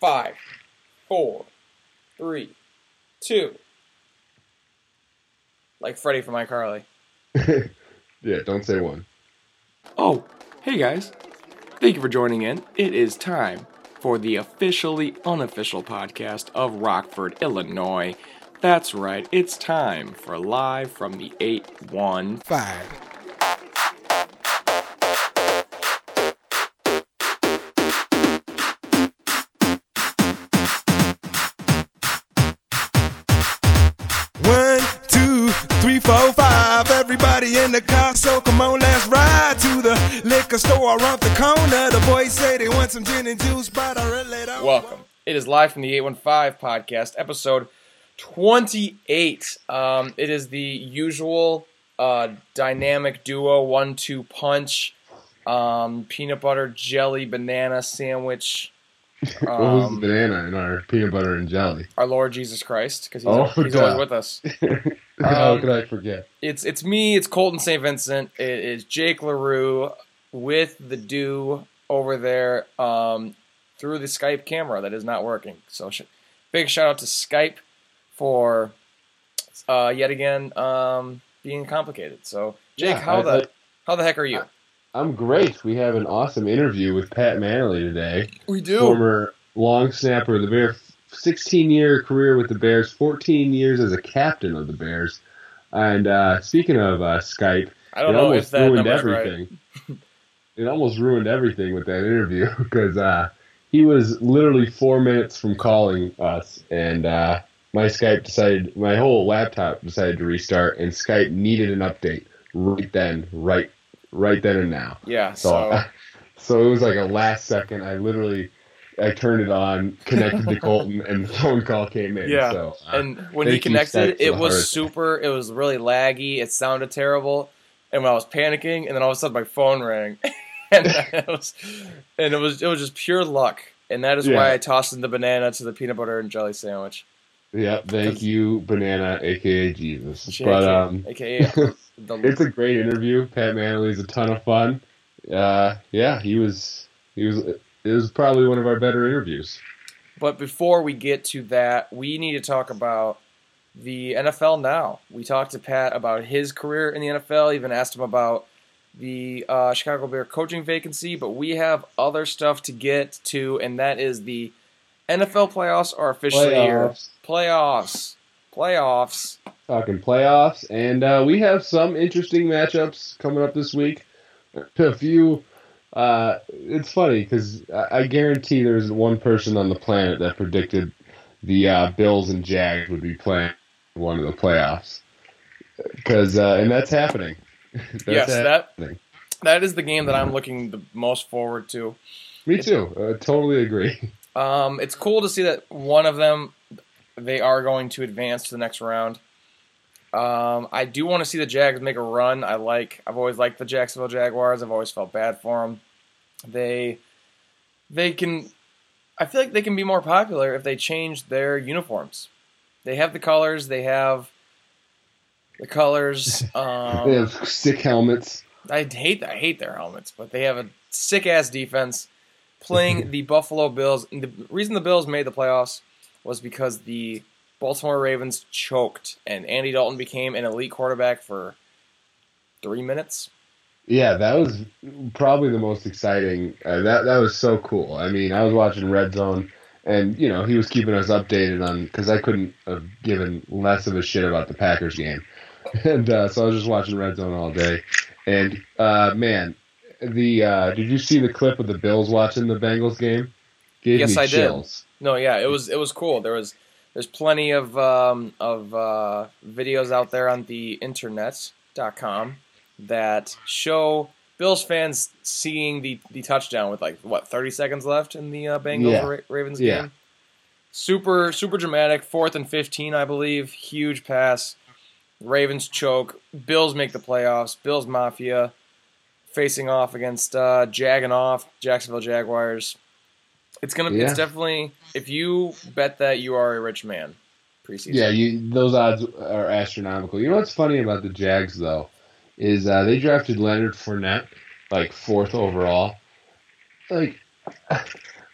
five, four, three, two. Like Freddie from iCarly. yeah, don't say one. Oh, hey guys. Thank you for joining in. It is time for the officially unofficial podcast of Rockford, Illinois. That's right, it's time for Live from the 815. Everybody in the car, so come on, let's ride to the liquor store around the corner. The boys say they want some gin and juice, but I really don't. Welcome. It is live from the 815 podcast, episode 28. Um, it is the usual uh, dynamic duo one two punch, um, peanut butter jelly banana sandwich. what was Um, the banana in our peanut butter and jelly? our Lord Jesus Christ, because he's, Oh, he's always with us. How Um, could I forget? It's it's me. It's Colton St. Vincent. It is Jake Larue with the do over there um, through the Skype camera that is not working. So sh- big shout out to Skype for uh, yet again um, being complicated. So Jake, Yeah, how I- the how the heck are you? I'm great. We have an awesome interview with Pat Mannelly today, We do. former long snapper of the Bears, 16 year career with the Bears, 14 years as a captain of the Bears. And uh, speaking of uh, Skype, I don't it know almost if that ruined number's right. everything. it almost ruined everything with that interview because uh, he was literally four minutes from calling us, and uh, my Skype decided, my whole laptop decided to restart, and Skype needed an update right then, right, right then and now. Yeah. So, So so it was like a last second. I literally, I turned it on, connected to Colton, and the phone call came in. Yeah, So, uh, and when he connected, it was super. It was really laggy. It sounded terrible, and when I was panicking, and then all of a sudden my phone rang, and it was, and it was it was just pure luck. And that is why I tossed in the banana to the peanut butter and jelly sandwich. Yeah, thank you, Banana, aka Jesus. JK, But um, aka it's a great interview. Pat Mannelly's a ton of fun. Uh, yeah, he was. He was. It was probably one of our better interviews. But before we get to that, we need to talk about the NFL now. We talked to Pat about his career in the NFL, even asked him about the uh, Chicago Bear coaching vacancy, but we have other stuff to get to, and that is the NFL playoffs are officially here. Playoffs. Playoffs. Talking playoffs, and uh, we have some interesting matchups coming up this week. A few. Uh, it's funny because I, I guarantee there's one person on the planet that predicted the uh, Bills and Jags would be playing one of the playoffs. Because uh, and that's happening. that's yes, that that is the game that I'm looking the most forward to. Me too. I totally agree. Um, it's cool to see that one of them they are going to advance to the next round. Um, I do want to see the Jags make a run. I like. I've always liked the Jacksonville Jaguars. I've always felt bad for them. They they can. I feel like they can be more popular if they change their uniforms. They have the colors. They have the colors. they Um, have sick helmets. I hate I hate their helmets, but they have a sick ass defense playing the Buffalo Bills. And the reason the Bills made the playoffs was because the Baltimore Ravens choked and Andy Dalton became an elite quarterback for three minutes. Yeah, that was probably the most exciting. Uh, that that was so cool. I mean, I was watching Red Zone, and you know he was keeping us updated on because I couldn't have given less of a shit about the Packers game, and uh, so I was just watching Red Zone all day. And uh, man, the uh, did you see the clip of the Bills watching the Bengals game? Gave Yes, me I did. No, yeah, it was it was cool. There was there's plenty of um, of uh, videos out there on the internet.com that show Bills fans seeing the, the touchdown with like what 30 seconds left in the uh, Bengals Yeah. Ra- Ravens Yeah. game. Super super dramatic. Fourth and 15, I believe. Huge pass. Ravens choke. Bills make the playoffs. Bills Mafia facing off against uh, jagging off Jacksonville Jaguars. It's gonna. Yeah. It's definitely. If you bet that, you are a rich man. Preseason. Yeah, you, those odds are astronomical. You know what's funny about the Jags though is uh, they drafted Leonard Fournette like fourth overall. Like, I,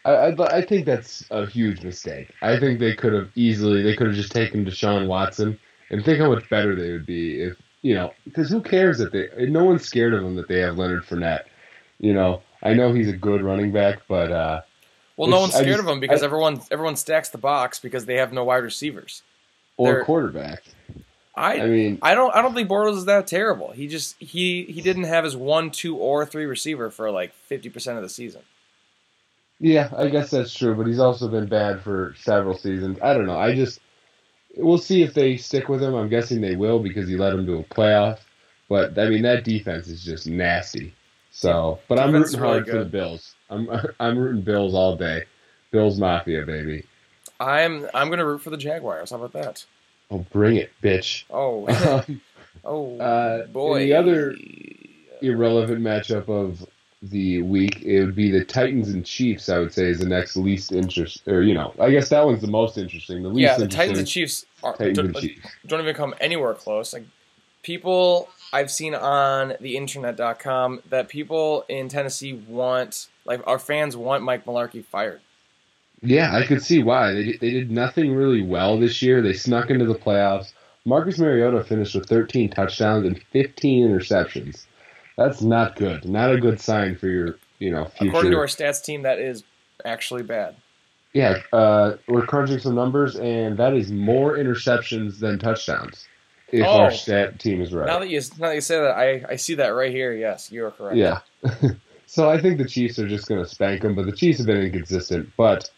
I I think that's a huge mistake. I think they could have easily they could have just taken Deshaun Watson and think how much better they would be if you know because who cares that they no one's scared of them that they have Leonard Fournette. You know, I know he's a good running back, but uh, Well, no one's scared just- of him because I- everyone everyone stacks the box because they have no wide receivers. or They're- quarterback. I I mean, I don't I don't think Bortles is that terrible. He just he he didn't have his one, two, or three receiver for like fifty percent of the season. Yeah, I guess that's true, but he's also been bad for several seasons. I don't know. I just we'll see if they stick with him. I'm guessing they will because he led them to a playoff. But I mean, that defense is just nasty. So, but I'm Defense rooting really hard for the. Bills. I'm I'm rooting Bills all day. Bills Mafia, baby. I'm I'm gonna root for the Jaguars. How about that? Oh, bring it, bitch. Oh Um, oh Uh, boy. the other- irrelevant matchup of the week, it would be the Titans and Chiefs. I would say is the next least interest, or you know, I guess that one's the most interesting. The least yeah, the interesting Titans and Chiefs are, Titans don't, and Chiefs. don't even come anywhere close. Like people I've seen on the internet.com that people in Tennessee want like our fans want Mike Mularkey fired. Yeah, I could see why. They did, they did nothing really well this year. They snuck into the playoffs. Marcus Mariota finished with 13 touchdowns and 15 interceptions. That's not good. Not a good sign for your, you know, future. According to our stats team, that is actually bad. yeah, uh, we're crunching some numbers, and that is more interceptions than touchdowns. If Oh. our stat team is right. Now that you now that you say that, I, I see that right here. Yes, you are correct. Yeah. so I think the Chiefs are just going to spank them, but the Chiefs have been inconsistent. But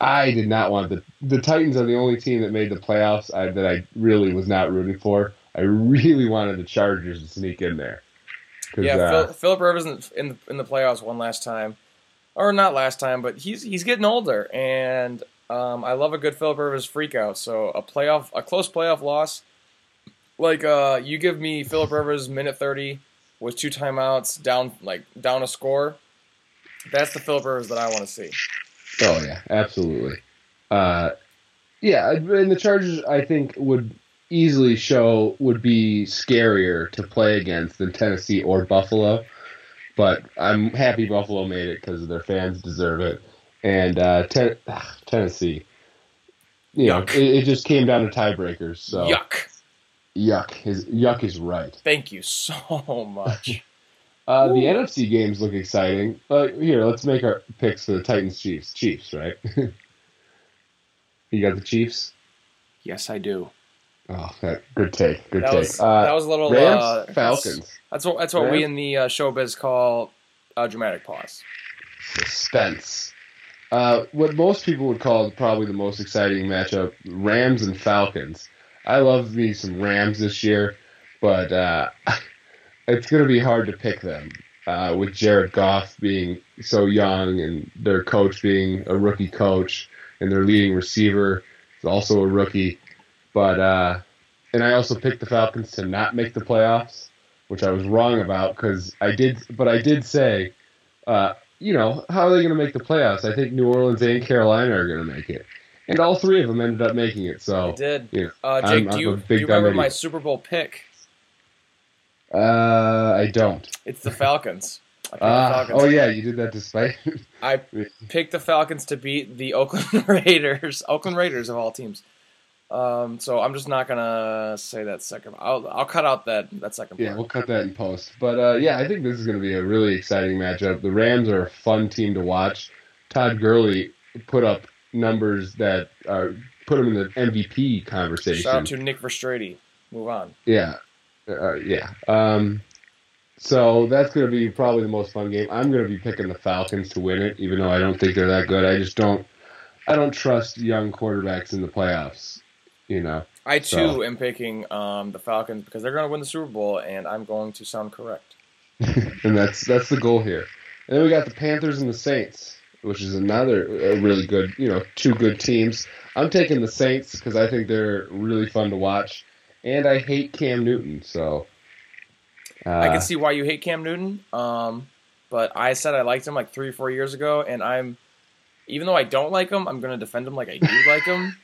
I did not want the the Titans are the only team that made the playoffs I, that I really was not rooting for. I really wanted the Chargers to sneak in there. Yeah, uh, Phil, Philip Rivers in, in the in the playoffs one last time, or not last time, but he's he's getting older, and um, I love a good Philip Rivers freak out. So a playoff, a close playoff loss, like uh, you give me Philip Rivers minute thirty with two timeouts, down like down a score. That's the Philip Rivers that I want to see. Oh yeah, absolutely. Uh, yeah, and the Chargers I think would easily show would be scarier to play against than Tennessee or Buffalo. But I'm happy Buffalo made it because their fans deserve it, and uh, ten- Tennessee. You know, it, it just came down to tiebreakers. So Yuck! Yuck. His yuck is right. Thank you so much. Uh, the NFC games look exciting. Uh, here, let's make our picks for the Titans Chiefs. Chiefs, right? you got the Chiefs. yes, I do. Oh, that, good take. Good That take. was uh, that was a little Rams, uh, Falcons. That's what that's what we in the uh, showbiz call a dramatic pause. Suspense. Uh, what most people would call probably the most exciting matchup: Rams and Falcons. I love me some Rams this year, but uh, it's going to be hard to pick them. Uh, with Jared Goff being so young and their coach being a rookie coach and their leading receiver is also a rookie. But uh, and I also picked the Falcons to not make the playoffs, which I was wrong about because I did. But I did say, uh, you know, how are they going to make the playoffs? I think New Orleans and Carolina are going to make it, and all three of them ended up making it. I So did. yeah, Uh, Jake, I'm- do I'm you, a do you remember my. Super Bowl pick? uh, I don't. It's the Falcons. I picked Ah, the Falcons. oh yeah, you did that despite. I picked the Falcons to beat the Oakland Raiders. Oakland Raiders of all teams. Um, so I'm just not gonna say that second. I'll I'll cut out that that second Yeah, part. we'll cut that in post. But uh, yeah, I think this is going to be a really exciting matchup. The Rams are a fun team to watch. Todd Gurley put up numbers that are put him in the MVP conversation. Shout out to Nick Verstrady. Move on. Yeah, uh, yeah. Um, so that's going to be probably the most fun game. I'm going to be picking the Falcons to win it, even though I don't think they're that good. I just don't. I don't trust young quarterbacks in the playoffs. You know. I too So- am picking um, the Falcons because they're gonna win the Super Bowl, and I'm going to sound correct. and that's that's the goal here. And then we got the Panthers and the Saints, which is another really good, you know, two good teams. I'm taking the Saints because I think they're really fun to watch, and I hate Cam Newton, so. Uh, I can see why you hate Cam Newton. Um, but I said I liked him like three, four years ago, and I'm even though I don't like him, I'm going to defend him like I do like him.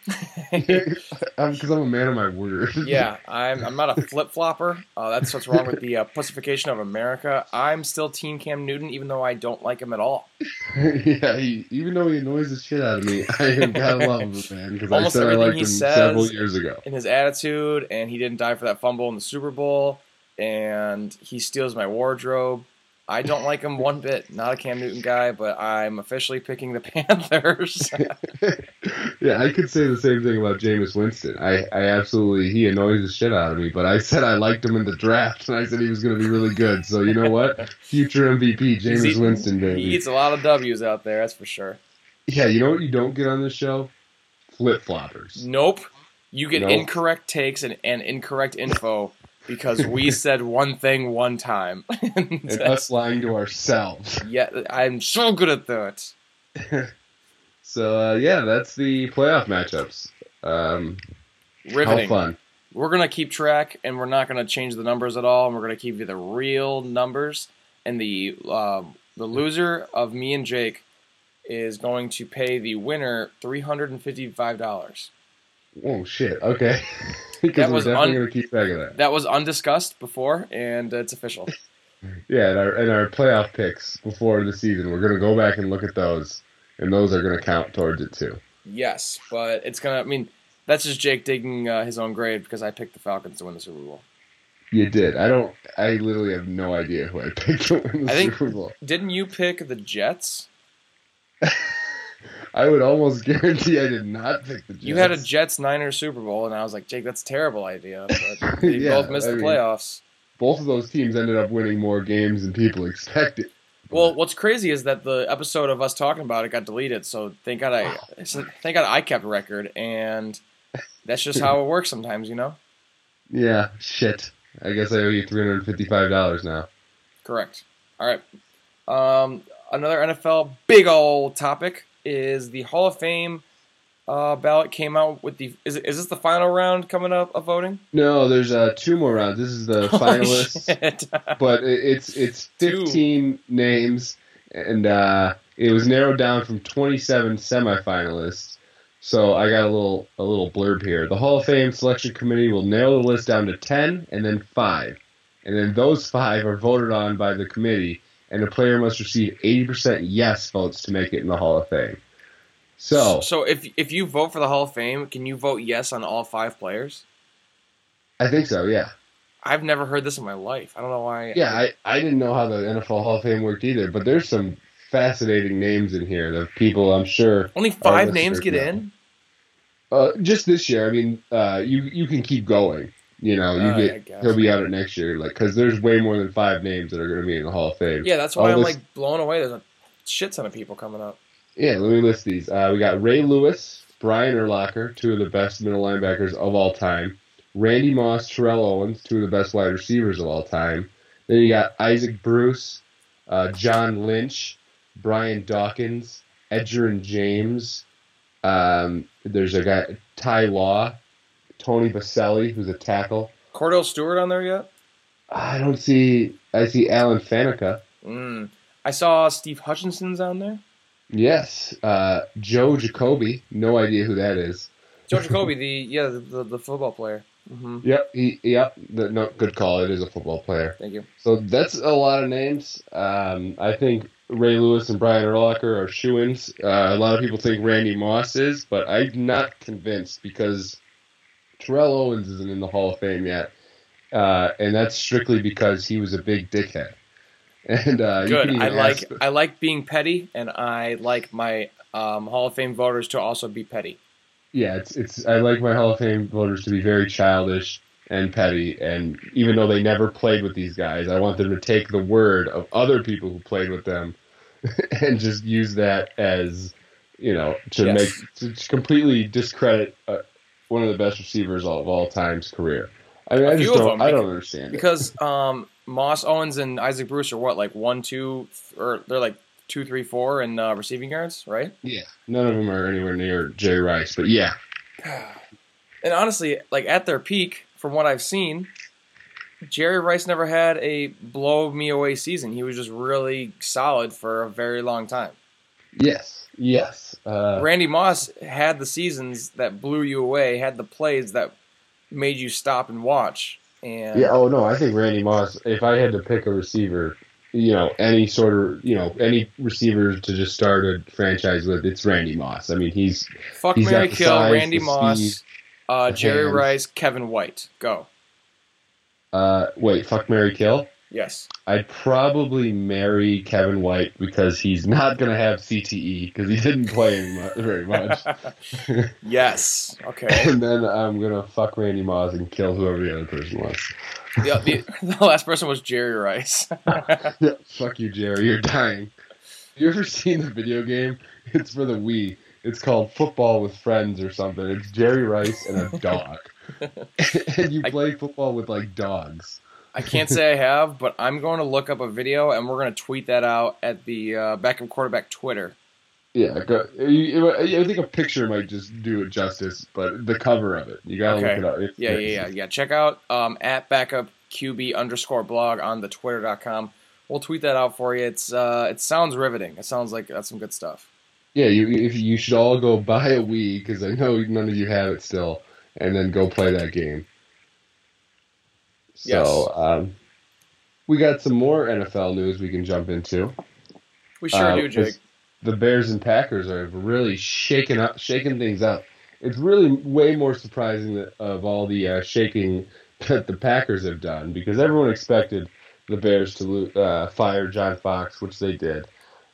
Because I'm a man of my word. yeah, I'm, I'm not a flip flopper. Uh, that's what's wrong with the uh, pussification of America. I'm still Team Cam Newton, even though I don't like him at all. yeah, he, even though he annoys the shit out of me, I gotta love him, man. Because I said I everything liked he him says- several years ago. In his attitude, and he didn't die for that fumble in the Super Bowl, and he steals my wardrobe. I don't like him one bit. Not a Cam Newton guy, but I'm officially picking the Panthers. yeah, I could say the same thing about Jameis Winston. I, I absolutely he annoys the shit out of me, but I said I liked him in the draft, and I said he was going to be really good. So you know what? Future MVP, Jameis eating- Winston, baby. he eats a lot of W's out there, that's for sure. Yeah, you know what you don't get on this show? Flip floppers. Nope. You get Nope. incorrect takes and, and incorrect info because we said one thing one time. and, and us lying to ourselves. Yeah, I'm so good at that. so, uh, yeah, that's the playoff matchups. Um, Riveting. How fun. We're going to keep track, and we're not going to change the numbers at all, and we're going to give you the real numbers. And the, uh, the loser of me and Jake is going to pay the winner $355. Oh shit! Okay, because That we're was definitely un- gonna keep track of that. That was undiscussed before, and it's official. Yeah, and our and our playoff picks before the season, we're gonna go back and look at those, and those are gonna count towards it too. Yes, but it's gonna. I mean, that's just Jake digging uh, his own grave because I picked the Falcons to win the Super Bowl. You did. I don't. I literally have no idea who I picked to win the I think- Super Bowl. Didn't you pick the Jets? I would almost guarantee I did not pick the Jets. You had a Jets Niners Super Bowl, and I was like, Jake, that's a terrible idea. But you Yeah, both missed I the mean- playoffs. Both of those teams ended up winning more games than people expected. Well, what's crazy is that the episode of us talking about it got deleted. So thank God I, thank God I kept a record, and that's just how it works sometimes, you know. Yeah, shit. I guess I owe you three hundred fifty-five dollars now. Correct. All right. Um, another NFL big old topic is the Hall of Fame uh, ballot came out with the. Is, is this the final round coming up of voting? No, there's uh, two more rounds. This is the Holy finalists. but it- it's it's Two. 15 names, and uh, it was narrowed down from 27 semifinalists. So I got a little a little blurb here. The Hall of Fame selection committee will narrow the list down to 10 and then five, and then those five are voted on by the committee, and a player must receive 80% yes votes to make it in the Hall of Fame. So so if if you vote for the Hall of Fame, can you vote yes on all five players? I think so, yeah. I've never heard this in my life. I don't know why. Yeah, I, I didn't know how the NFL Hall of Fame worked either, but there's some fascinating names in here. The people I'm sure only five names get know. in. Uh, just this year. I mean, uh, you you can keep going. You know, you I get he'll be out it next year, like because there's way more than five names that are going to be in the Hall of Fame. Yeah, that's why All I'm like blown away. There's a shit ton of people coming up. Yeah, let me list these. Uh, we got Ray Lewis, Brian Urlacher, two of the best middle linebackers of all time. Randy Moss, Terrell Owens, two of the best wide receivers of all time. Then you got Isaac Bruce, uh, John Lynch, Brian Dawkins, Edgerrin James. Um, there's a guy Ty Law, Tony Boselli, who's a tackle. Kordell Stewart on there yet? I don't see. I see Alan Faneca. Mm. I saw Steve Hutchinson's on there. Yes, uh, Joe Jacoby. No idea who that is. Joe Jacoby, the yeah, the, the, the football player. hmm Yep, he, yep. The, no, good call. It is a football player. Thank you. So that's a lot of names. Um, I think Ray Lewis and Brian Urlacher are shoo-ins. Uh, a lot of people think Randy Moss is, but I'm not convinced because Terrell Owens isn't in the Hall of Fame yet, uh, and that's strictly because he was a big dickhead. And uh, Good. I like ask- I like being petty, and I like my um, Hall of Fame voters to also be petty. Yeah, it's it's. I like my Hall of Fame voters to be very childish and petty, and even though they never played with these guys, I want them to take the word of other people who played with them, and just use that as, you know, to Yes. make to completely discredit uh, one of the best receivers of all time's career. I mean, A I just don't. them, I don't understand it. Because um, Moss, Owens, and Isaac Bruce are what like one, two, or they're like two, three, four in uh, receiving yards, right? Yeah, none of them are anywhere near Jay Rice, but yeah, And honestly, like at their peak, from what I've seen, Jerry Rice never had a blow me away season. He was just really solid for a very long time. yes, Yes. Uh, Randy Moss had the seasons that blew you away, had the plays that made you stop and watch. And yeah. Oh no, I think Randy Moss. If I had to pick a receiver, you know, any sort of, you know, any receiver to just start a franchise with, it's Randy Moss. I mean, he's fuck he's Mary Kill, size, Randy Moss, speed, uh, Jerry hands. Rice, Kevin White. Go. uh, wait, fuck Mary Kill. Yes. I'd probably marry Kevin White because he's not going to have CTE because he didn't play mu- very much. yes. Okay. and then I'm going to fuck Randy Moss and kill whoever the other person was. the, the, the last person was Jerry Rice. Yeah, fuck you, Jerry. You're dying. You ever seen the video game? It's for the Wii. It's called Football with Friends or something. It's Jerry Rice and a dog. and you I- play football with like dogs. I can't say I have, but I'm going to look up a video and we're going to tweet that out at the uh, Backup Quarterback Twitter. Yeah, go, you, I think a picture might just do it justice, but the cover of it, you gotta Okay. look it up. It's Yeah, yeah, yeah, yeah. Check out um, at backup QB underscore blog on the twitter.com. We'll tweet that out for you. It's uh, it sounds riveting. It sounds like that's some good stuff. Yeah, you if you should all go buy a Wii because I know none of you have it still, and then go play that game. So, um, we got some more NFL news we can jump into. We sure Uh, do, Jake. The Bears and Packers are really shaking up, shaking things up. It's really way more surprising that, of all the uh, shaking that the Packers have done because everyone expected the Bears to uh, fire John Fox, which they did.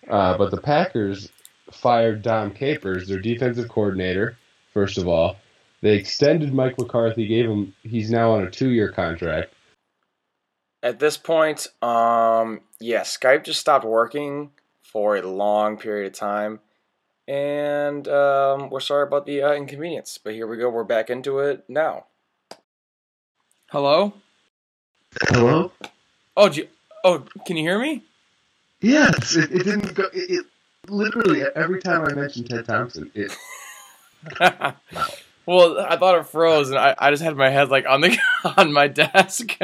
Uh, but the Packers fired Dom Capers, their defensive coordinator. First of all, they extended Mike McCarthy, gave him he's now on a two-year contract. At this point, um, yeah, Skype just stopped working for a long period of time, and um, we're sorry about the uh, inconvenience. But here we go. We're back into it now. Hello. Hello. Oh, do you, oh, can you hear me? Yes, it, it didn't go. It, it literally every time I mentioned Ted Thompson, it well, I thought it froze, and I, I just had my head like on the on my desk.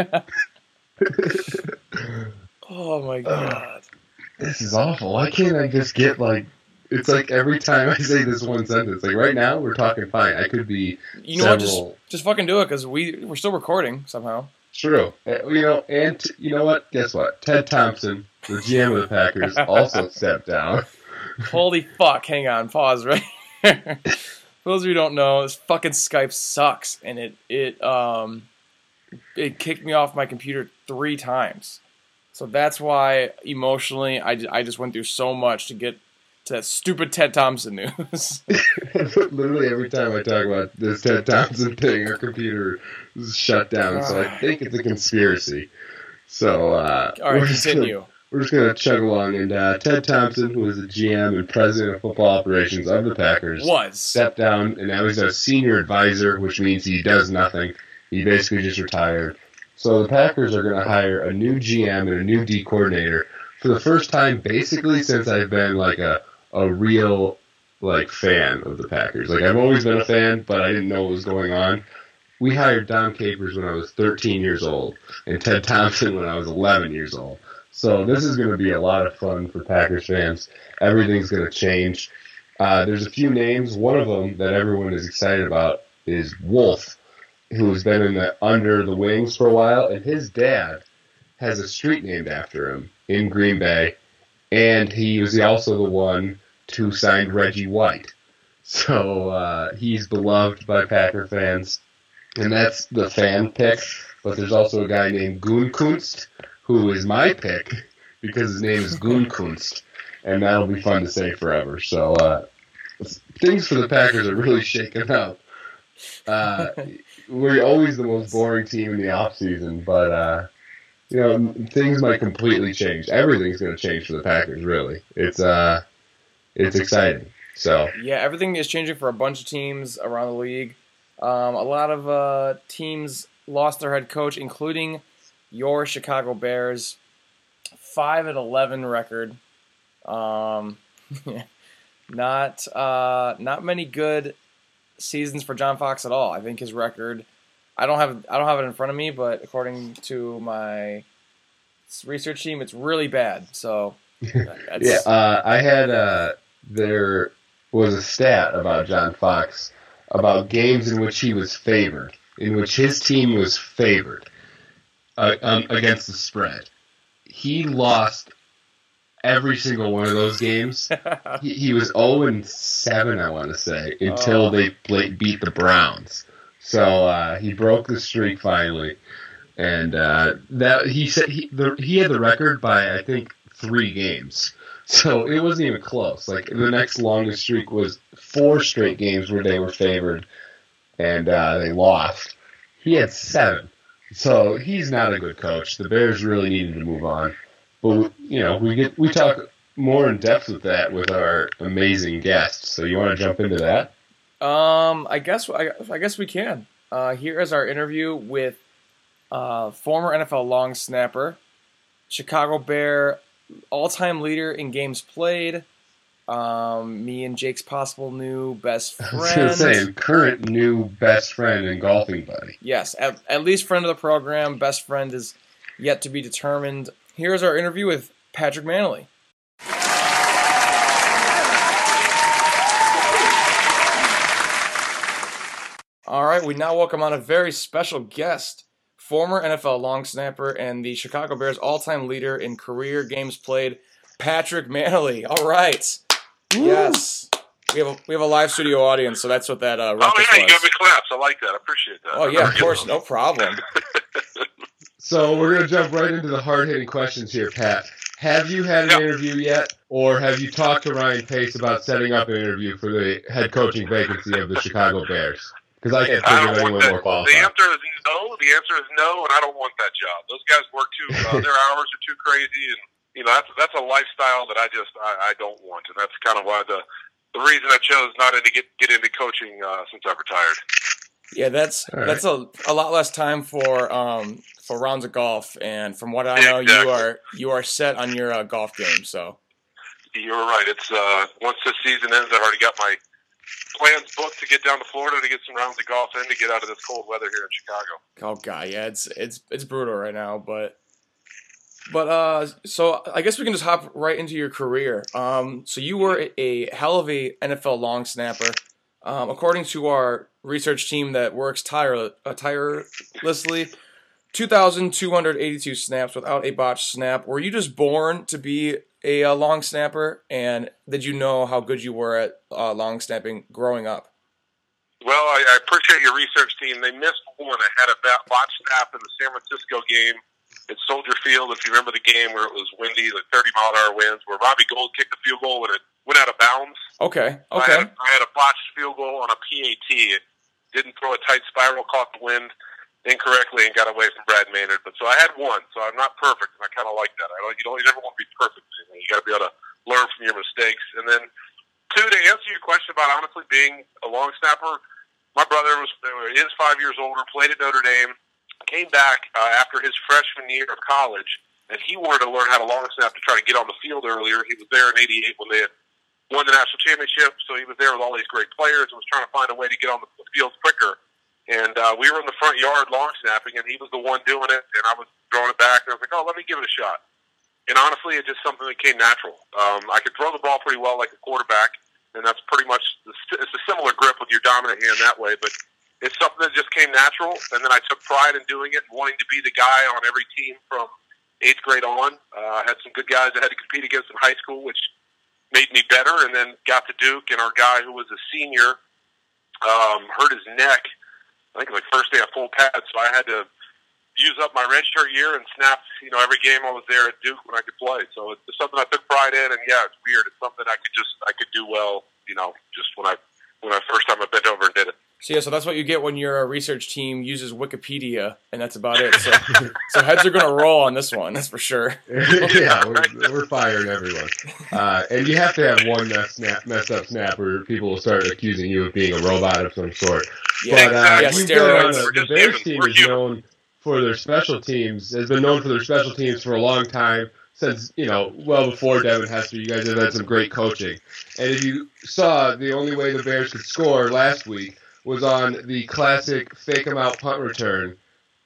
oh my god! this is awful. Why can't I just get like? It's like every time I say this one sentence. Like right now, we're talking fine. I could be You know what? Just just fucking do it because we we're still recording somehow. True. Uh, You know, and you know what? Guess what? Ted Thompson, the GM of the Packers, also stepped down. Holy fuck! Hang on, pause right here. For those of you who don't know, this fucking Skype sucks, and it it um it kicked me off my computer three times. So that's why emotionally, I, I just went through so much to get to that stupid Ted Thompson news. Literally every time I talk about this Ted Thompson thing, our computer is shut down. So I think it's a conspiracy. So uh, All right, we're gonna- continue. We're just gonna chug along, and uh, Ted Thompson, who was the GM and president of football operations of the Packers, Was stepped down, and now he's a senior advisor, which means he does nothing. He basically just retired. So the Packers are going to hire a new GM and a new D coordinator for the first time, basically since I've been like a a real like fan of the Packers. Like I've always been a fan, but I didn't know what was going on. We hired Dom Capers when I was 13 years old, and Ted Thompson when I was 11 years old. So this is going to be a lot of fun for Packers fans. Everything's going to change. Uh, there's a few names. One of them that everyone is excited about is Wolf, who's been in the under the wings for a while, and his dad has a street named after him in Green Bay, and he was also the one who signed Reggie White. So uh, he's beloved by Packer fans, and that's the fan pick. But there's also a guy named Gutekunst, who is my pick because his name is Gutekunst, and that'll be fun to say forever. So uh, things for the Packers are really shaking up. Uh, we're always the most boring team in the off season, but uh, you know things might completely change. Everything's going to change for the Packers. Really, it's uh, it's exciting. So yeah, everything is changing for a bunch of teams around the league. Um, a lot of uh, teams lost their head coach, including your Chicago Bears. Five and eleven record. Um, not uh, not many good seasons for John Fox at all. I think his record. I don't have I don't have it in front of me, but according to my research team, it's really bad. So that's- yeah, uh, I had uh, there was a stat about John Fox about games in which he was favored, in which his team was favored uh, um, against the spread. He lost every single one of those games. he, he was 0 7, I want to say, until Oh. they pla beat the Browns. So uh, he broke the streak finally, and uh, that he said he the, he had the record by I think three games. So it wasn't even close. Like the next longest streak was four straight games where they were favored, and uh, they lost. He had seven. So he's not a good coach. The Bears really needed to move on. But you know, we get we talk more in depth with that with our amazing guests. So you want to jump into that? Um, I guess I, I guess we can. Uh, here is our interview with uh, former NFL long snapper, Chicago Bear, all-time leader in games played. Um, me and Jake's possible new best I was gonna friend. say current new best friend and golfing buddy. Yes, at, at least friend of the program. Best friend is yet to be determined. Here's our interview with Patrick Mannelly. All right, we now welcome on a very special guest, former NFL long snapper and the Chicago Bears all-time leader in career games played, Patrick Mannelly. All right, yes, we have a, we have a live studio audience, so that's what that uh, Oh ruckus yeah, you was. gave me claps. I like that. I appreciate that. Oh yeah, of course, no problem. So we're gonna jump right into the hard hitting questions here, Pat. Have you had an Yep. interview yet, or have you talked to Ryan Pace about setting up an interview for the head coaching vacancy of the Chicago Bears? Because I can't I think don't of anyone that. more The answer is no. The answer is no, and I don't want that job. Those guys work too. Uh, their hours are too crazy, and you know that's that's a lifestyle that I just I, I don't want, and that's kind of why the the reason I chose not to get get into coaching uh, since I retired. Yeah, that's All right. that's a, a lot less time for um for rounds of golf, and from what I know, you are you are set on your uh, golf game. So You're right. It's uh, once this season ends, I've already got my plans booked to get down to Florida to get some rounds of golf in to get out of this cold weather here in Chicago. oh god, yeah, it's it's it's brutal right now, but but uh, so I guess we can just hop right into your career. Um, so you were a hell of a NFL long snapper. Um, according to our research team that works tire, uh, tirelessly, 2,282 snaps without a botched snap. Were you just born to be a uh, long snapper? And did you know how good you were at uh, long snapping growing up? Well, I, I appreciate your research team. They missed one. I had a bat- botch snap in the San Francisco game at Soldier Field. If you remember the game where it was windy, like 30 mile an hour winds, where Robbie Gould kicked the field goal and it went out of bounds. Okay, I, okay. had, I had a botched field goal on a PAT. It didn't throw a tight spiral, caught the wind incorrectly, and got away from Brad Maynard. But so I had one. So I'm not perfect, and I kind of like that. I don't. You don't. You never want to be perfect. You got to be able to learn from your mistakes. And then two to answer your question about honestly being a long snapper. My brother was is five years older, played at Notre Dame, came back uh, after his freshman year of college, and he wanted to learn how to long snap to try to get on the field earlier. He was there in '88 when they had won the national championship, so he was there with all these great players and was trying to find a way to get on the field quicker. And uh, we were in the front yard long snapping, and he was the one doing it, and I was throwing it back, and I was like, "Oh, let me give it a shot." And honestly, it's just something that came natural. Um, I could throw the ball pretty well like a quarterback, and that's pretty much the, it's a similar grip with your dominant hand that way. But it's something that just came natural, and then I took pride in doing it, wanting to be the guy on every team from eighth grade on. Uh, I had some good guys I had to compete against in high school, which made me better. And then got to Duke, and our guy who was a senior um, hurt his neck. I think it like first day of full pad, so I had to use up my redshirt year and snap. You know, every game I was there at Duke when I could play. So it's something I took pride in, and yeah, it's weird. It's something I could just I could do well. You know, just when I when I first time I bent over and did it. So yeah, so that's what you get when your research team uses Wikipedia, and that's about it. So, so heads are gonna roll on this one, that's for sure. yeah, we're, we're firing everyone. Uh, and you have to have one mess, snap, mess up snap where people will start accusing you of being a robot of some sort. Yeah, but uh, yeah, steroids. the, the Bears team is known for their special teams, has been known for their special teams for a long time. Since, you know, well before Devin Hester, you guys have had some great coaching. And if you saw the only way the Bears could score last week was on the classic fake 'em out punt return.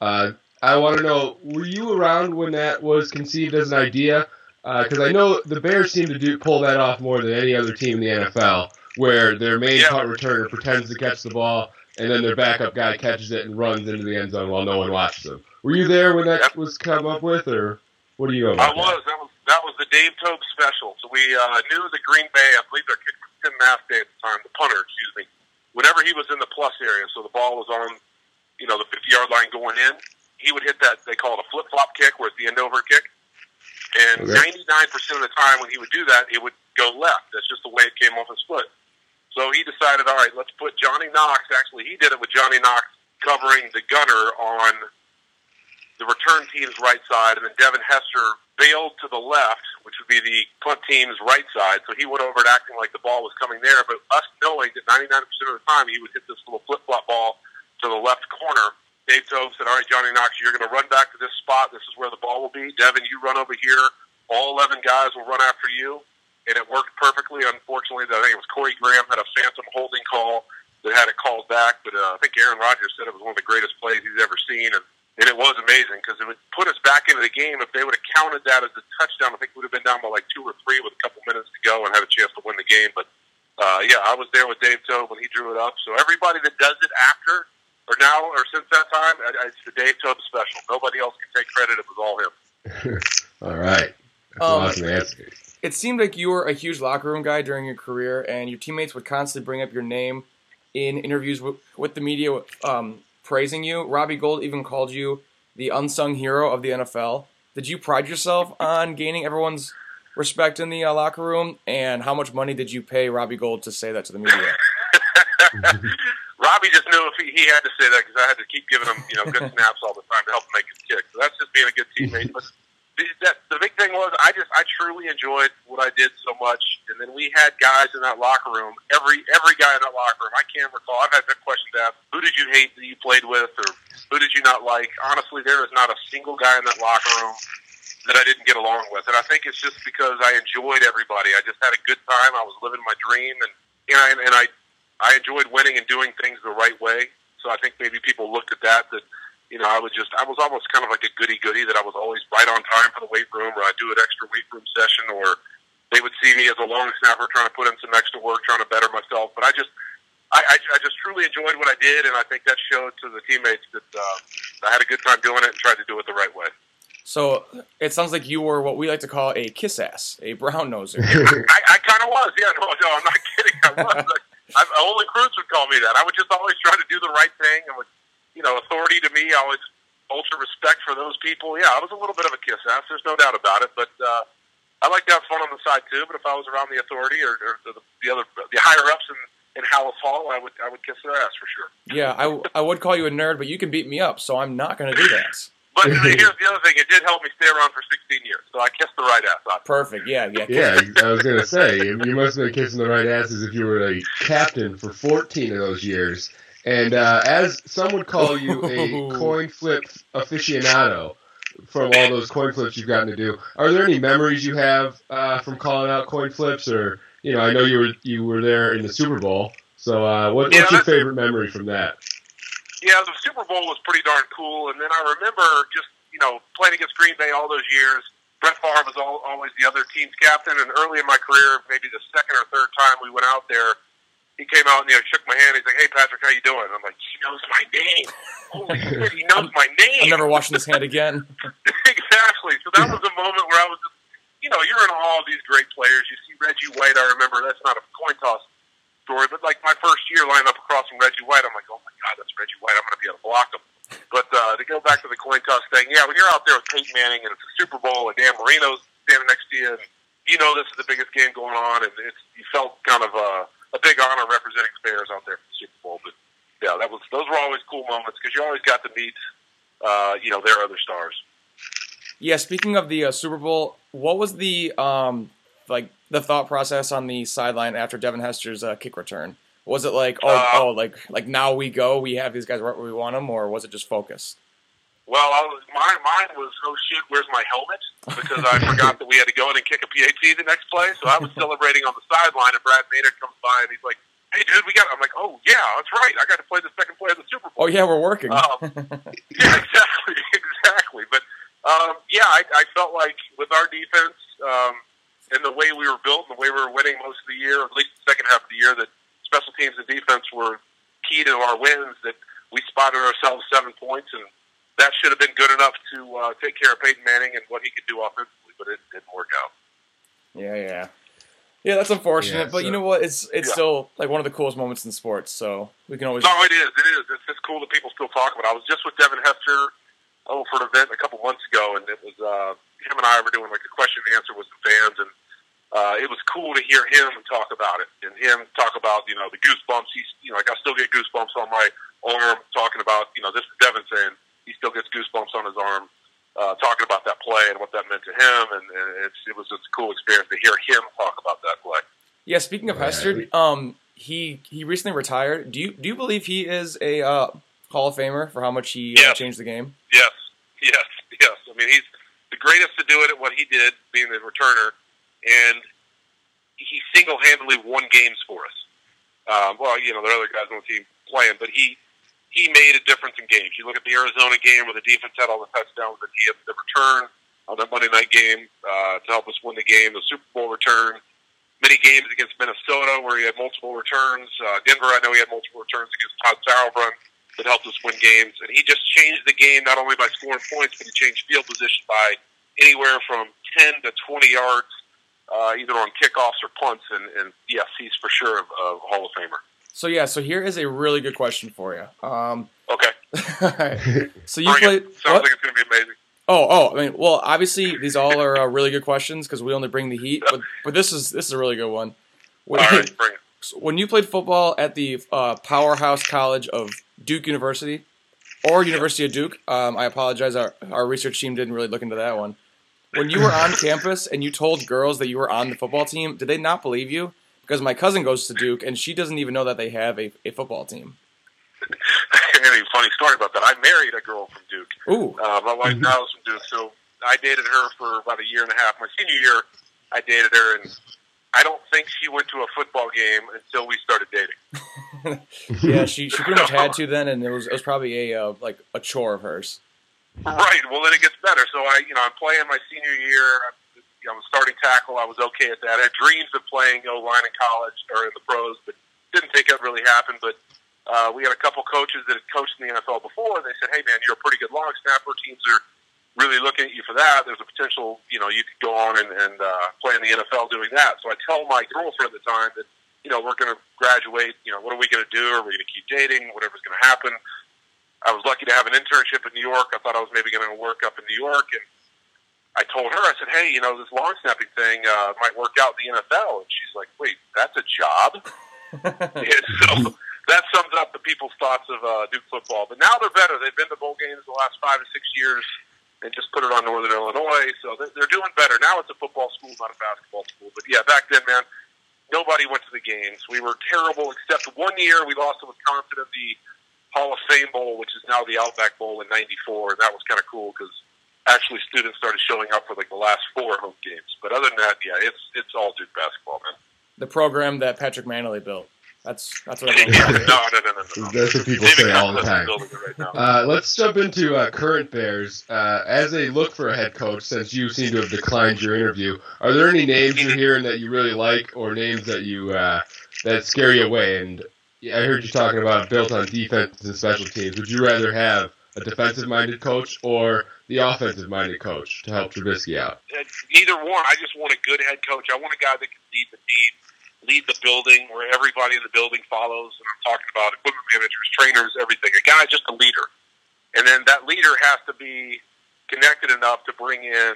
Uh, I want to know, were you around when that was conceived as an idea? because I know the Bears seem to do pull that off more than any other team in the NFL, where their main Yeah. punt returner pretends to catch the ball, and then their backup guy catches it and runs into the end zone while no one watches them. Were you there when that Yep. was come up with, or what do you know I that? was. That was that was the Dave Toub special. So we uh, knew the Green Bay. I believe their kicker was Tim Masthay at the time, the punter. Excuse me. Whenever he was in the plus area, so the ball was on, you know, the 50 yard line going in, he would hit that. They call it a flip flop kick, where it's the end over kick. And Okay. 99% of the time when he would do that, it would go left. That's just the way it came off his foot. So he decided, all right, let's put Johnny Knox. Actually, he did it with Johnny Knox covering the gunner on the return team's right side, and then Devin Hester bailed to the left, which would be the punt team's right side. So he went over and acting like the ball was coming there, but us knowing that 99% of the time he would hit this little flip flop ball to the left corner. Dave Toub said, "All right, Johnny Knox, you're going to run back to this spot. This is where the ball will be. Devin, you run over here. All 11 guys will run after you." And it worked perfectly. Unfortunately, I think it was Corey Graham had a phantom holding call that had it called back, but uh, I think Aaron Rodgers said it was one of the greatest plays he's ever seen, and and it was amazing because it would put us back into the game. If they would have counted that as a touchdown, I think we would have been down by like two or three with a couple minutes to go and had a chance to win the game. But uh, yeah, I was there with Dave Toub when he drew it up. So everybody that does it after or now or since that time, I- I- it's the Dave Toub special. Nobody else can take credit. It was all him. All right, that's Um, awesome answer. It seemed like you were a huge locker room guy during your career, and your teammates would constantly bring up your name in interviews with, with the media, um, praising you. Robbie Gould even called you the unsung hero of the NFL. Did you pride yourself on gaining everyone's respect in the uh, locker room? And how much money did you pay Robbie Gould to say that to the media? Robbie just knew if he, he had to say that because I had to keep giving him, you know, good snaps all the time to help him make his kick. So that's just being a good teammate. But the, that, the big thing was I just I truly enjoyed what I did so much. And then we had guys in that locker room. Every every guy in that locker room. I can't recall. I've had that question asked. Who did you hate that you played with, or who did you not like? Honestly, there is not a single guy in that locker room that I didn't get along with. And I think it's just because I enjoyed everybody. I just had a good time. I was living my dream, and and, and I I enjoyed winning and doing things the right way. So I think maybe people looked at that that you know I was just I was almost kind of like a goody goody that I was always right on time for the weight room, or I'd do an extra weight room session, or they would see me as a long snapper trying to put in some extra work, trying to better myself. But I just I, I, I just truly enjoyed what I did, and I think that showed to the teammates that uh, I had a good time doing it and tried to do it the right way. So it sounds like you were what we like to call a kiss ass, a brown noser. I, I kind of was, yeah. No, no, I'm not kidding. I was. I, only Cruz would call me that. I would just always try to do the right thing, and with you know, authority to me, I always ultra respect for those people. Yeah, I was a little bit of a kiss ass. There's no doubt about it. But uh, I like to have fun on the side too. But if I was around the authority or, or the, the other, the higher ups in in Halas Hall, I would I would kiss their ass for sure. yeah, I, I would call you a nerd, but you can beat me up, so I'm not going to do that. But here's the other thing: it did help me stay around for 16 years, so I kissed the right ass. off. Perfect. Yeah, yeah. Yeah, I was gonna say you you must have been kissing the right asses if you were a captain for 14 of those years. And uh, as some would call you a coin flip aficionado from all those coin flips you've gotten to do, are there any memories you have uh, from calling out coin flips? Or you know, I know you were you were there in the Super Bowl. So uh, what, Yeah, what's your favorite memory from that? Yeah, the Super Bowl was pretty darn cool, and then I remember just you know playing against Green Bay all those years. Brett Favre was all, always the other team's captain, and early in my career, maybe the second or third time we went out there, he came out and you know shook my hand. He's like, "Hey Patrick, how you doing?" I'm like, "He knows my name. Holy shit, he knows my name." I'm never washing this hand again. exactly. So that was a moment where I was just, you know, you're in all these great players. You see Reggie White. I remember that's not a coin toss story, but like my first year lined up across from Reggie White, I'm like, oh my god, that's Reggie White. I'm going to be able to block him. But uh, to go back to the coin toss thing, yeah, when you're out there with Peyton Manning and it's a Super Bowl and Dan Marino's standing next to you, and you know this is the biggest game going on, and it's you felt kind of a, a big honor representing the Bears out there for the Super Bowl. But yeah, that was those were always cool moments because you always got to meet, uh, you know, their other stars. Yeah, speaking of the uh, Super Bowl, what was the um like the thought process on the sideline after Devin Hester's uh, kick return? Was it like, oh, Uh, oh, like like now we go, we have these guys right where we want them, or was it just focused? Well, I was, my mine was oh shit, where's my helmet? Because I forgot that we had to go in and kick a PAT the next play. So I was celebrating on the sideline, and Brad Maynard comes by and he's like, "Hey, dude, we got." I'm like, "Oh yeah, that's right. I got to play the second play of the Super Bowl." Oh yeah, we're working. Um, yeah, exactly, exactly. But um, yeah, I, I felt like with our defense um, in the way we were built and the way we were winning most of the year, at least the second half of the year, that special teams and defense were key to our wins. That we spotted ourselves seven points, and that should have been good enough to uh, take care of Peyton Manning and what he could do offensively, but it didn't work out. Yeah, yeah. Yeah, that's unfortunate, Yeah, but you know what? It's it's Yeah. still like one of the coolest moments in sports. So we can always. No, it is. It is. It's just cool that people still talk about. it. I was just with Devin Hester oh, for an event a couple months ago, and it was uh, him and I were doing like a question and answer with some fans, and uh, it was cool to hear him talk about it and him talk about you know the goosebumps. He's you know like I still get goosebumps on my arm talking about you know this is Devin saying he still gets goosebumps on his arm. Uh, talking about that play and what that meant to him, and, and it's, it was just a cool experience to hear him talk about that play. Yeah, speaking of Hester, um, he he recently retired. Do you do you believe he is a uh, Hall of Famer for how much he uh, changed the game? Yes, yes, yes. I mean, he's the greatest to do it at what he did, being the returner, and he single-handedly won games for us. Um, well, you know, there are other guys on the team playing, but he he made a difference in games. You look at the Arizona game where the defense had all the touchdowns, and he had the return on that Monday night game uh, to help us win the game. The Super Bowl return. Many games against Minnesota where he had multiple returns. Uh, Denver, I know he had multiple returns against Todd Sauerbrun that helped us win games. And he just changed the game not only by scoring points, but he changed field position by anywhere from 10 to 20 yards, uh, either on kickoffs or punts. And, and yes, he's for sure a, a Hall of Famer. So yeah, so here is a really good question for you. Um, Okay. so you Bring played. it. Sounds what? like it's going to be amazing. Oh, oh, I mean, well, obviously these all are uh, really good questions because we only bring the heat. But but this is this is a really good one. When, All right, bring it. when you played football at the uh, powerhouse college of Duke University or University of Duke, um, I apologize. Our our research team didn't really look into that one. When you were on campus and you told girls that you were on the football team, did they not believe you? Because my cousin goes to Duke and she doesn't even know that they have a, a football team. Funny story about that? I married a girl from Duke. Ooh, Uh, my wife now is from Duke, so I dated her for about a year and a half. My senior year, I dated her, and I don't think she went to a football game until we started dating. yeah, she, she pretty much had to then, and it was it was probably a uh, like a chore of hers. Right. Well, then it gets better. So I, you know, I'm playing my senior year. I'm, know, I'm starting tackle. I was okay at that. I had dreams of playing O line in college or in the pros, but didn't think it really happened. But uh, we had a couple coaches that had coached in the NFL before, and they said, "Hey, man, you're a pretty good long snapper. Teams are really looking at you for that. There's a potential, you know, you could go on and, and uh, play in the NFL doing that." So I tell my girlfriend at the time that, you know, we're going to graduate. You know, what are we going to do? Are we going to keep dating? Whatever's going to happen. I was lucky to have an internship in New York. I thought I was maybe going to work up in New York, and I told her, I said, "Hey, you know, this long snapping thing uh, might work out in the NFL." And she's like, "Wait, that's a job?" So that sums up the people's thoughts of uh, Duke football. But now they're better. They've been to bowl games the last five or six years, and just put it on Northern Illinois. So they're, doing better. Now it's a football school, not a basketball school. But yeah, back then, man, nobody went to the games. We were terrible, except one year we lost to Wisconsin in the Hall of Fame Bowl, which is now the Outback Bowl in '94, and that was kind of cool because actually students started showing up for like the last four home games. But other than that, yeah, it's it's all Duke basketball, man. the program that Patrick Mannelly built. That's that's what I'm going no, to no, no, no, no. That's what people say all the time. right. Uh, let's jump into uh, current Bears. Uh, as they look for a head coach, since you seem to have declined your interview, are there any names you're hearing that you really like, or names that you uh, that scare you away? And yeah, I heard you talking about built on defense and special teams. Would you rather have a defensive-minded coach or the offensive-minded coach to help Trubisky out? Neither one. I just want a good head coach. I want a guy that can lead the team, lead the building, where everybody in the building follows. And I'm talking about equipment managers, trainers, everything. A guy just a leader, and then that leader has to be connected enough to bring in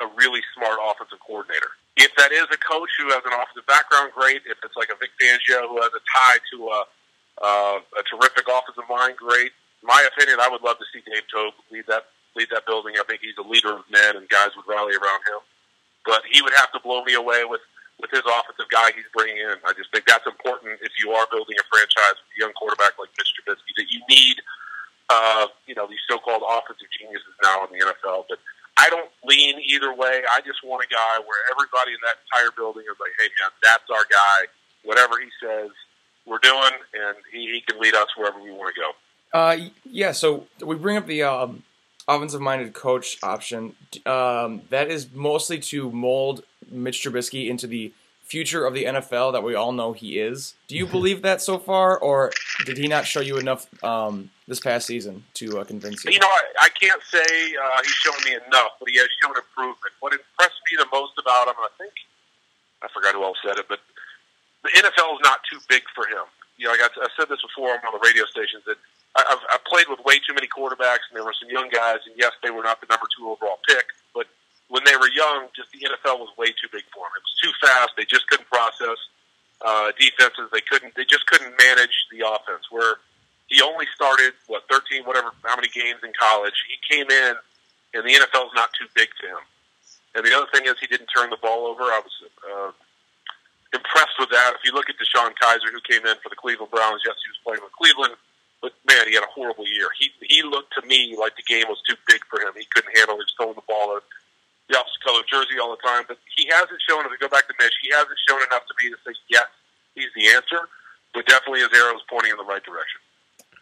a really smart offensive coordinator. If that is a coach who has an offensive background, great. If it's like a Vic Fangio who has a tie to a, uh, a terrific offensive mind, great. My opinion, I would love to see Dave Toub lead that lead that building. I think he's a leader of men, and guys would rally around him. But he would have to blow me away with with his offensive guy he's bringing in. I just think that's important if you are building a franchise with a young quarterback like Mitch Trubisky. That you need, uh, you know, these so-called offensive geniuses now in the NFL. But I don't lean either way. I just want a guy where everybody in that entire building is like, "Hey, man, that's our guy. Whatever he says, we're doing, and he, he can lead us wherever we want to go." Uh, yeah. So we bring up the um, offensive minded coach option. Um, that is mostly to mold Mitch Trubisky into the future of the NFL that we all know he is. Do you believe that so far, or did he not show you enough um, this past season to uh, convince you? You know, I, I can't say uh, he's shown me enough, but he has shown improvement. What impressed me the most about him, I think, I forgot who else said it, but the NFL is not too big for him. You know, I, I said this before on the radio stations that I, I've, I've played with way too many quarterbacks, and there were some young guys, and yes, they were not the number two overall pick, but when they were young, just the NFL was way too big for them. It was too fast. They just couldn't process uh, defenses. They couldn't. They just couldn't manage the offense. Where he only started what thirteen, whatever, how many games in college. He came in, and the NFL's not too big to him. And the other thing is, he didn't turn the ball over. I was uh, impressed with that. If you look at DeShone Kizer, who came in for the Cleveland Browns, yes, he was playing with Cleveland, but man, he had a horrible year. He he looked to me like the game was too big for him. He couldn't handle it. He was throwing the ball at the opposite color jersey all the time. But he hasn't shown. If we go back to Mitch, he hasn't shown enough to me to say yes, he's the answer. But definitely, his arrow is pointing in the right direction.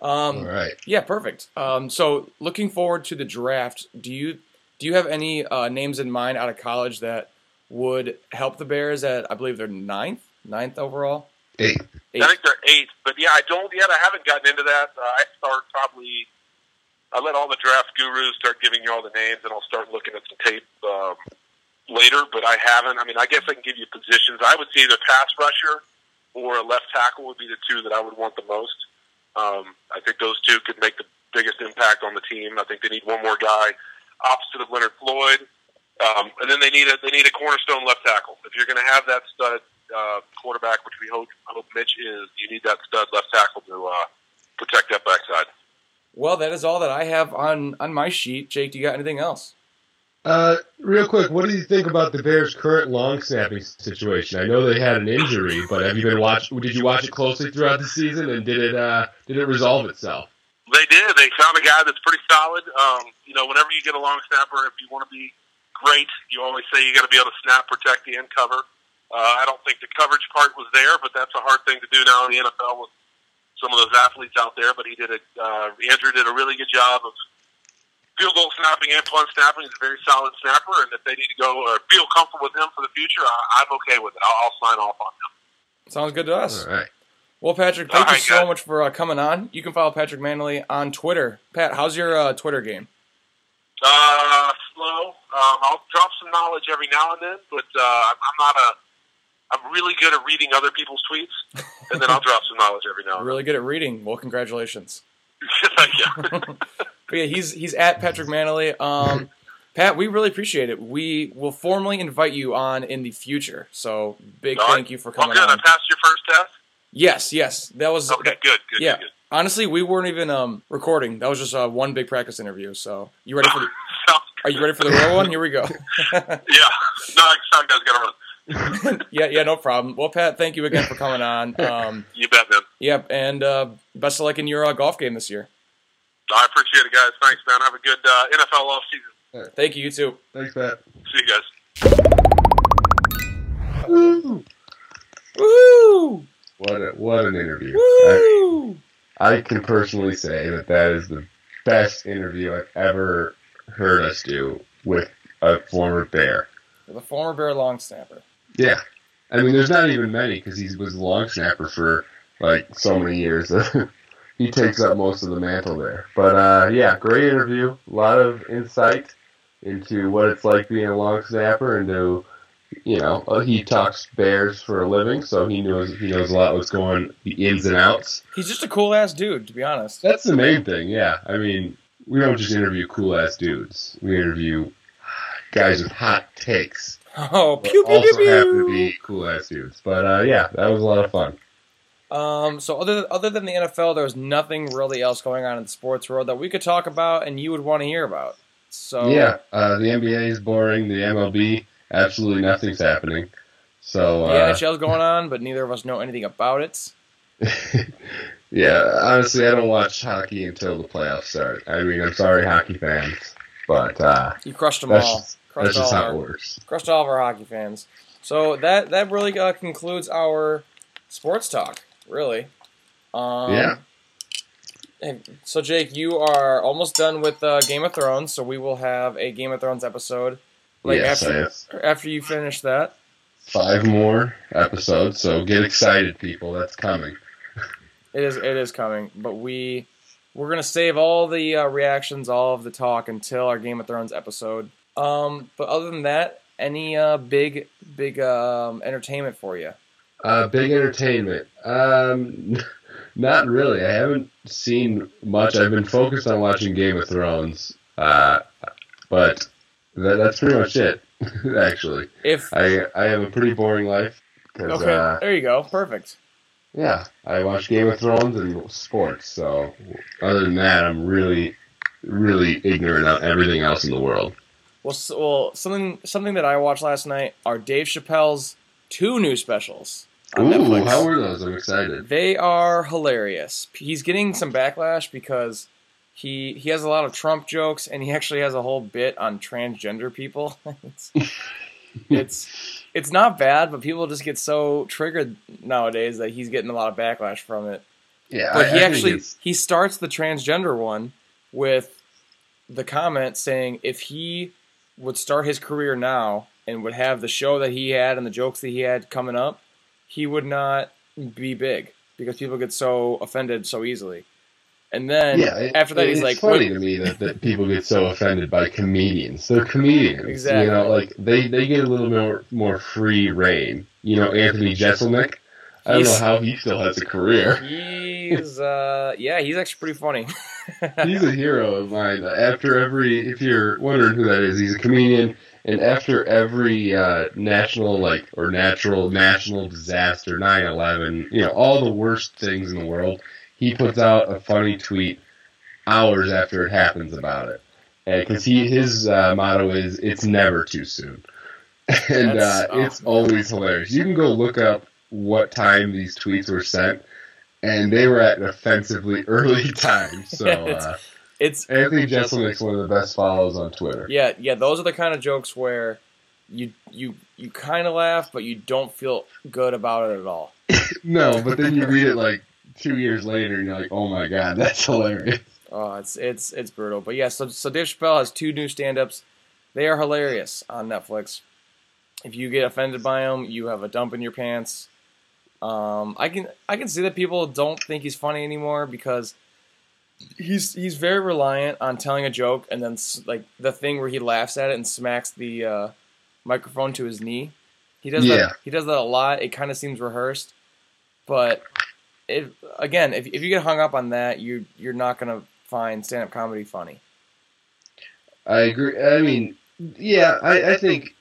Um, All right. Yeah, perfect. Um, so looking forward to the draft, do you do you have any uh, names in mind out of college that would help the Bears at I believe they're ninth, ninth overall? Eight. Eight. I think they're eighth, but yeah, I don't yet. I haven't gotten into that. Uh, I start probably. I let all the draft gurus start giving you all the names, and I'll start looking at some tape um, later. But I haven't. I mean, I guess I can give you positions. I would say either pass rusher or a left tackle would be the two that I would want the most. Um, I think those two could make the biggest impact on the team. I think they need one more guy opposite of Leonard Floyd, um, and then they need a they need a cornerstone left tackle. If you're going to have that stud uh, quarterback, which we hope hope Mitch is, you need that stud left tackle to uh, protect that backside. Well, that is all that I have on on my sheet. Jake, do you got anything else? Uh, real quick, what do you think about the Bears' current long snapping situation? I know they had an injury, but have you been watch? Did you watch it closely throughout the season, and did it uh, did it resolve itself? They did. They found a guy that's pretty solid. Um, you know, whenever you get a long snapper, if you want to be great, you always say you got to be able to snap, protect, and cover. Uh, I don't think the coverage part was there, but that's a hard thing to do now in the NFL with some of those athletes out there. But he did a uh, Andrew did a really good job of field goal snapping and punt snapping. He's a very solid snapper, and if they need to go or feel comfortable with him for the future, I, I'm okay with it. I'll, I'll sign off on him. Sounds good to us. All right. Well, Patrick, thank All you right, so guys. much for uh, coming on. You can follow Patrick Mannelly on Twitter. Pat, how's your uh, Twitter game? Uh, slow. Um, I'll drop some knowledge every now and then, but uh, I'm I'm not a. I'm really good at reading other people's tweets, and then I'll drop some knowledge every now and then. Really good at reading. Well, congratulations. Thank you. But yeah, he's he's at Patrick Mannelly. Um, Pat, we really appreciate it. We will formally invite you on in the future. So big All right. thank you for coming good. I on. passed your first test. Yes, yes, that was Okay, good, good, yeah. good, good. Honestly, we weren't even um, recording. That was just uh, one big practice interview. So you ready for the? Are you ready for the real one? Here we go. Yeah. No, sorry, guys, gotta run. yeah, yeah, no problem. Well, Pat, thank you again for coming on. Um, You bet, man. yep, and uh, best of luck in your uh, golf game this year. I appreciate it, guys. Thanks, man. Have a good uh, NFL off season. Thank you. You too. Thanks, Pat. See you guys. Woo! Woo! What a, what an interview. I, Woo! I can personally say that that is the best interview I've ever heard us do with a former Bear. The former Bear long snapper. Yeah. I mean, there's not even many because he was a long snapper for like so many years. he takes up most of the mantle there. But uh, yeah, great interview. A lot of insight into what it's like being a long snapper and to, you know, uh, he talks bears for a living, so he knows he knows a lot what's going the ins and outs. He's just a cool ass dude, to be honest. That's the main thing. Yeah, I mean, we don't just interview cool ass dudes. We interview guys with hot takes. Oh, pew pew also pew happen to be cool ass dudes. But uh, yeah, that was a lot of fun. Um, so other other than the NFL, there was nothing really else going on in the sports world that we could talk about and you would want to hear about. So Yeah, uh, the NBA is boring. The MLB, absolutely nothing's happening. So the uh, NHL's going on, but neither of us know anything about it. yeah, honestly, I don't watch hockey until the playoffs start. I mean, I'm sorry, hockey fans, but uh, You crushed them all. just, Crushed that's just all how our- it works. crushed all of our hockey fans. So that that really uh, concludes our sports talk. Really. Um, Yeah. Hey, So Jake, you are almost done with uh, Game of Thrones, so we will have a Game of Thrones episode. Like yes, after after you finish that. five more episodes, so get excited, people. That's coming. It is it is coming, but we we're gonna save all the uh, reactions, all of the talk until our Game of Thrones episode. Um, but other than that, any uh, big big um, entertainment for you? Uh, big entertainment. Um, not really. I haven't seen much. I've been focused on watching Game of Thrones, uh, but that, that's pretty much it. Actually, If I I have a pretty boring life. okay, uh, there you go, perfect. yeah, I watch Game of Thrones and sports. So other than that, I'm really, really ignorant of everything else in the world. Well, s well, something something that I watched last night are Dave Chappelle's two new specials Ooh, Netflix. how were those? I'm excited. They are hilarious. He's getting some backlash because he he has a lot of Trump jokes and he actually has a whole bit on transgender people. it's, it's it's not bad, but people just get so triggered nowadays that he's getting a lot of backlash from it. Yeah, But I- he I actually he starts the transgender one with the comment saying if he would start his career now and would have the show that he had and the jokes that he had coming up, he would not be big because people get so offended so easily. And then yeah, it- after that, he's it's like, funny "Wait, to me that, that people get so offended by comedians. They're comedians, Exactly. You know, like they, they get a little more more free reign. You know, Anthony Jeselnik. I don't know how he still has a career. he's uh, yeah, he's actually pretty funny." He's a hero of mine. After every, if you're wondering who that is, he's a comedian. And after every uh, national, like, or natural, national disaster, 9 11, you know, all the worst things in the world, he puts out a funny tweet hours after it happens about it. Because he his uh, motto is, it's never too soon. And uh, it's always hilarious. You can go look up what time these tweets were sent, and they were at an offensively early time. So. Uh, it's Anthony Jeselnik's one of the best follows on Twitter. yeah, yeah. Those are the kind of jokes where you you you kind of laugh, but you don't feel good about it at all. No, but then you read it like two years later, and you're like, "Oh my god, that's hilarious." Oh, it's it's it's brutal. But yeah, so so Dave Chappelle has two new stand-ups. They are hilarious on Netflix. If you get offended by them, you have a dump in your pants. Um, I can I can see that people don't think he's funny anymore because he's he's very reliant on telling a joke and then like the thing where he laughs at it and smacks the uh, microphone to his knee. He does Yeah. that. He does that a lot. It kind of seems rehearsed, but it again, if if you get hung up on that, you you're not gonna find stand up comedy funny. I agree. I mean, yeah, I, I think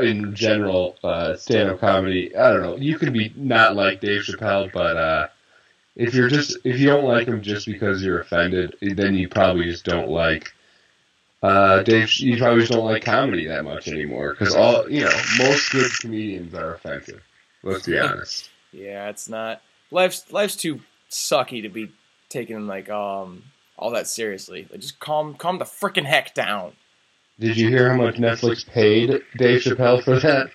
in general, uh, stand-up comedy. I don't know. You can be not like Dave Chappelle, but uh, if you're just if you don't like him just because you're offended, then you probably just don't like. Uh, Dave, you probably just don't like comedy that much anymore because all you know, most good comedians are offensive. Let's be honest. Yeah, it's not life's life's too sucky to be taken like um all that seriously. Like, just calm calm the freaking heck down. Did you hear how much Netflix paid Dave Chappelle for that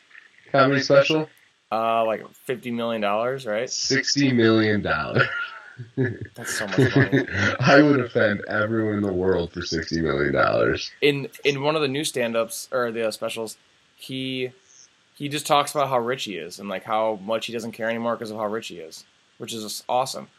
comedy special? Uh, like fifty million dollars, right? Sixty million dollars. That's so much money. I would offend everyone in the world for sixty million dollars. In in one of the new stand-ups or the uh, specials, he he just talks about how rich he is and like how much he doesn't care anymore because of how rich he is, which is awesome.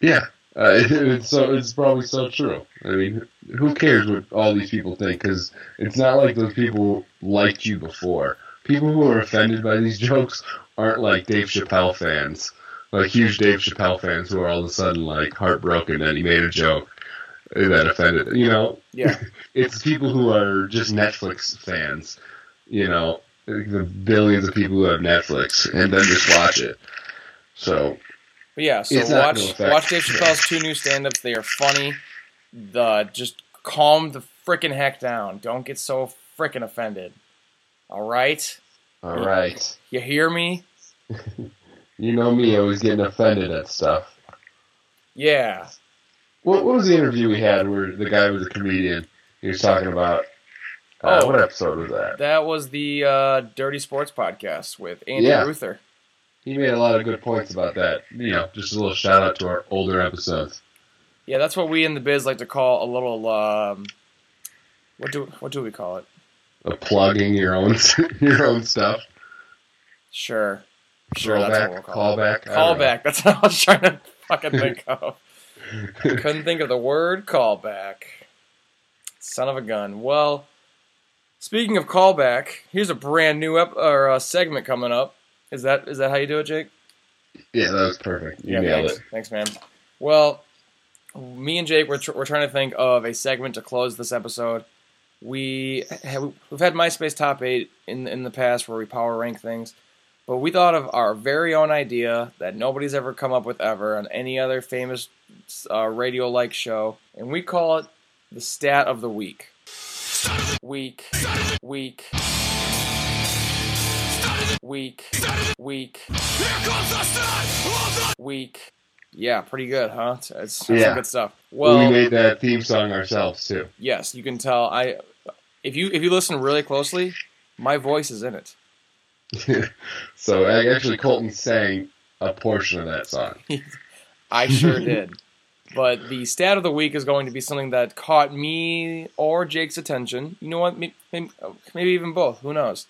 Yeah, uh, it's so it's probably so true. I mean, who cares what all these people think? Because it's not like those people liked you before. People who are offended by these jokes aren't like Dave Chappelle fans, like huge Dave Chappelle fans who are all of a sudden like heartbroken that he made a joke that offended. You know, Yeah, it's people who are just Netflix fans, you know, the billions of people who have Netflix and then just watch it. So but yeah. So watch watch Dave Chappelle's two new stand-ups. They are funny. The just calm the freaking heck down. Don't get so freaking offended. All right, all right, you hear me? you know me, always getting offended at stuff. Yeah. What, what was the interview we had where the guy was a comedian? He was talking about. Uh, Oh. what episode was that? That was the uh, Dirty Sports podcast with Andy Yeah. Ruther. He made a lot of good points about that. You know, just a little shout out to our older episodes. Yeah, that's what we in the biz like to call a little. Um, what do what do we call it? A plugging your own your own stuff. Sure, sure. that's what we'll call it. callback. I. Callback. That's what I was trying to fucking think of. Couldn't think of the word callback. Son of a gun. Well, speaking of callback, here's a brand new ep- or uh, segment coming up. Is that is that how you do it, Jake? Yeah, that was perfect. You nailed thanks. it. Thanks, man. Well, me and Jake, we're, tr- we're trying to think of a segment to close this episode. We have, we've had MySpace top eight in in the past where we power rank things, but we thought of our very own idea that nobody's ever come up with ever on any other famous uh, radio like show, and we call it the stat of the week. Week, week, week, week, week. Yeah, pretty good, huh? It's, it's some Yeah. good stuff. Well, Well, we made that theme song ourselves too. yes, you can tell. I if you if you listen really closely, my voice is in it. so I- actually, Colton sang a portion of that song. I sure did. But the stat of the week is going to be something that caught me or Jake's attention. You know what? Maybe, maybe even both. Who knows?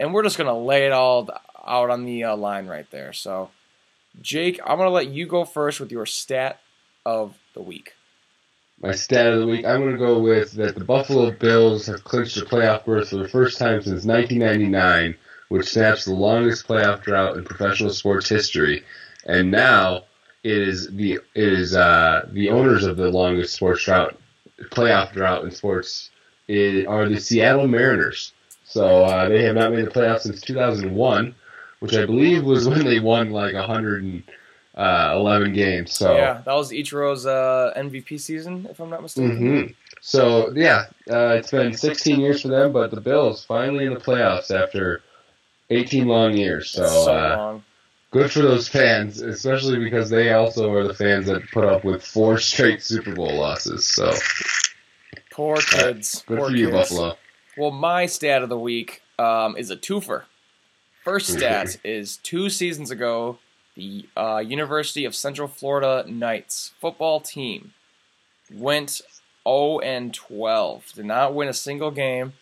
And we're just going to lay it all out on the uh, line right there. So, Jake, I'm going to let you go first with your stat of the week. My stat of the week, I'm going to go with that the Buffalo Bills have clinched a playoff berth for the first time since 1999, which snaps the longest playoff drought in professional sports history. And now it is the it is uh, the owners of the longest sports drought playoff drought in sports are the Seattle Mariners. So uh, they have not made the playoffs since 2001, which I believe was when they won like 111 games. So Yeah, that was Ichiro's uh, MVP season, if I'm not mistaken. hmm So yeah, uh, it's been 16 years for them, but the Bills finally in the playoffs after 18 long years. So, so uh, long. good for those fans, especially because they also are the fans that put up with four straight Super Bowl losses. So Poor kids. good Poor for you. Buffalo. Well, my stat of the week um, is a twofer. First stat is two seasons ago, the uh, University of Central Florida Knights football team went 0 and 12. Did not win a single game.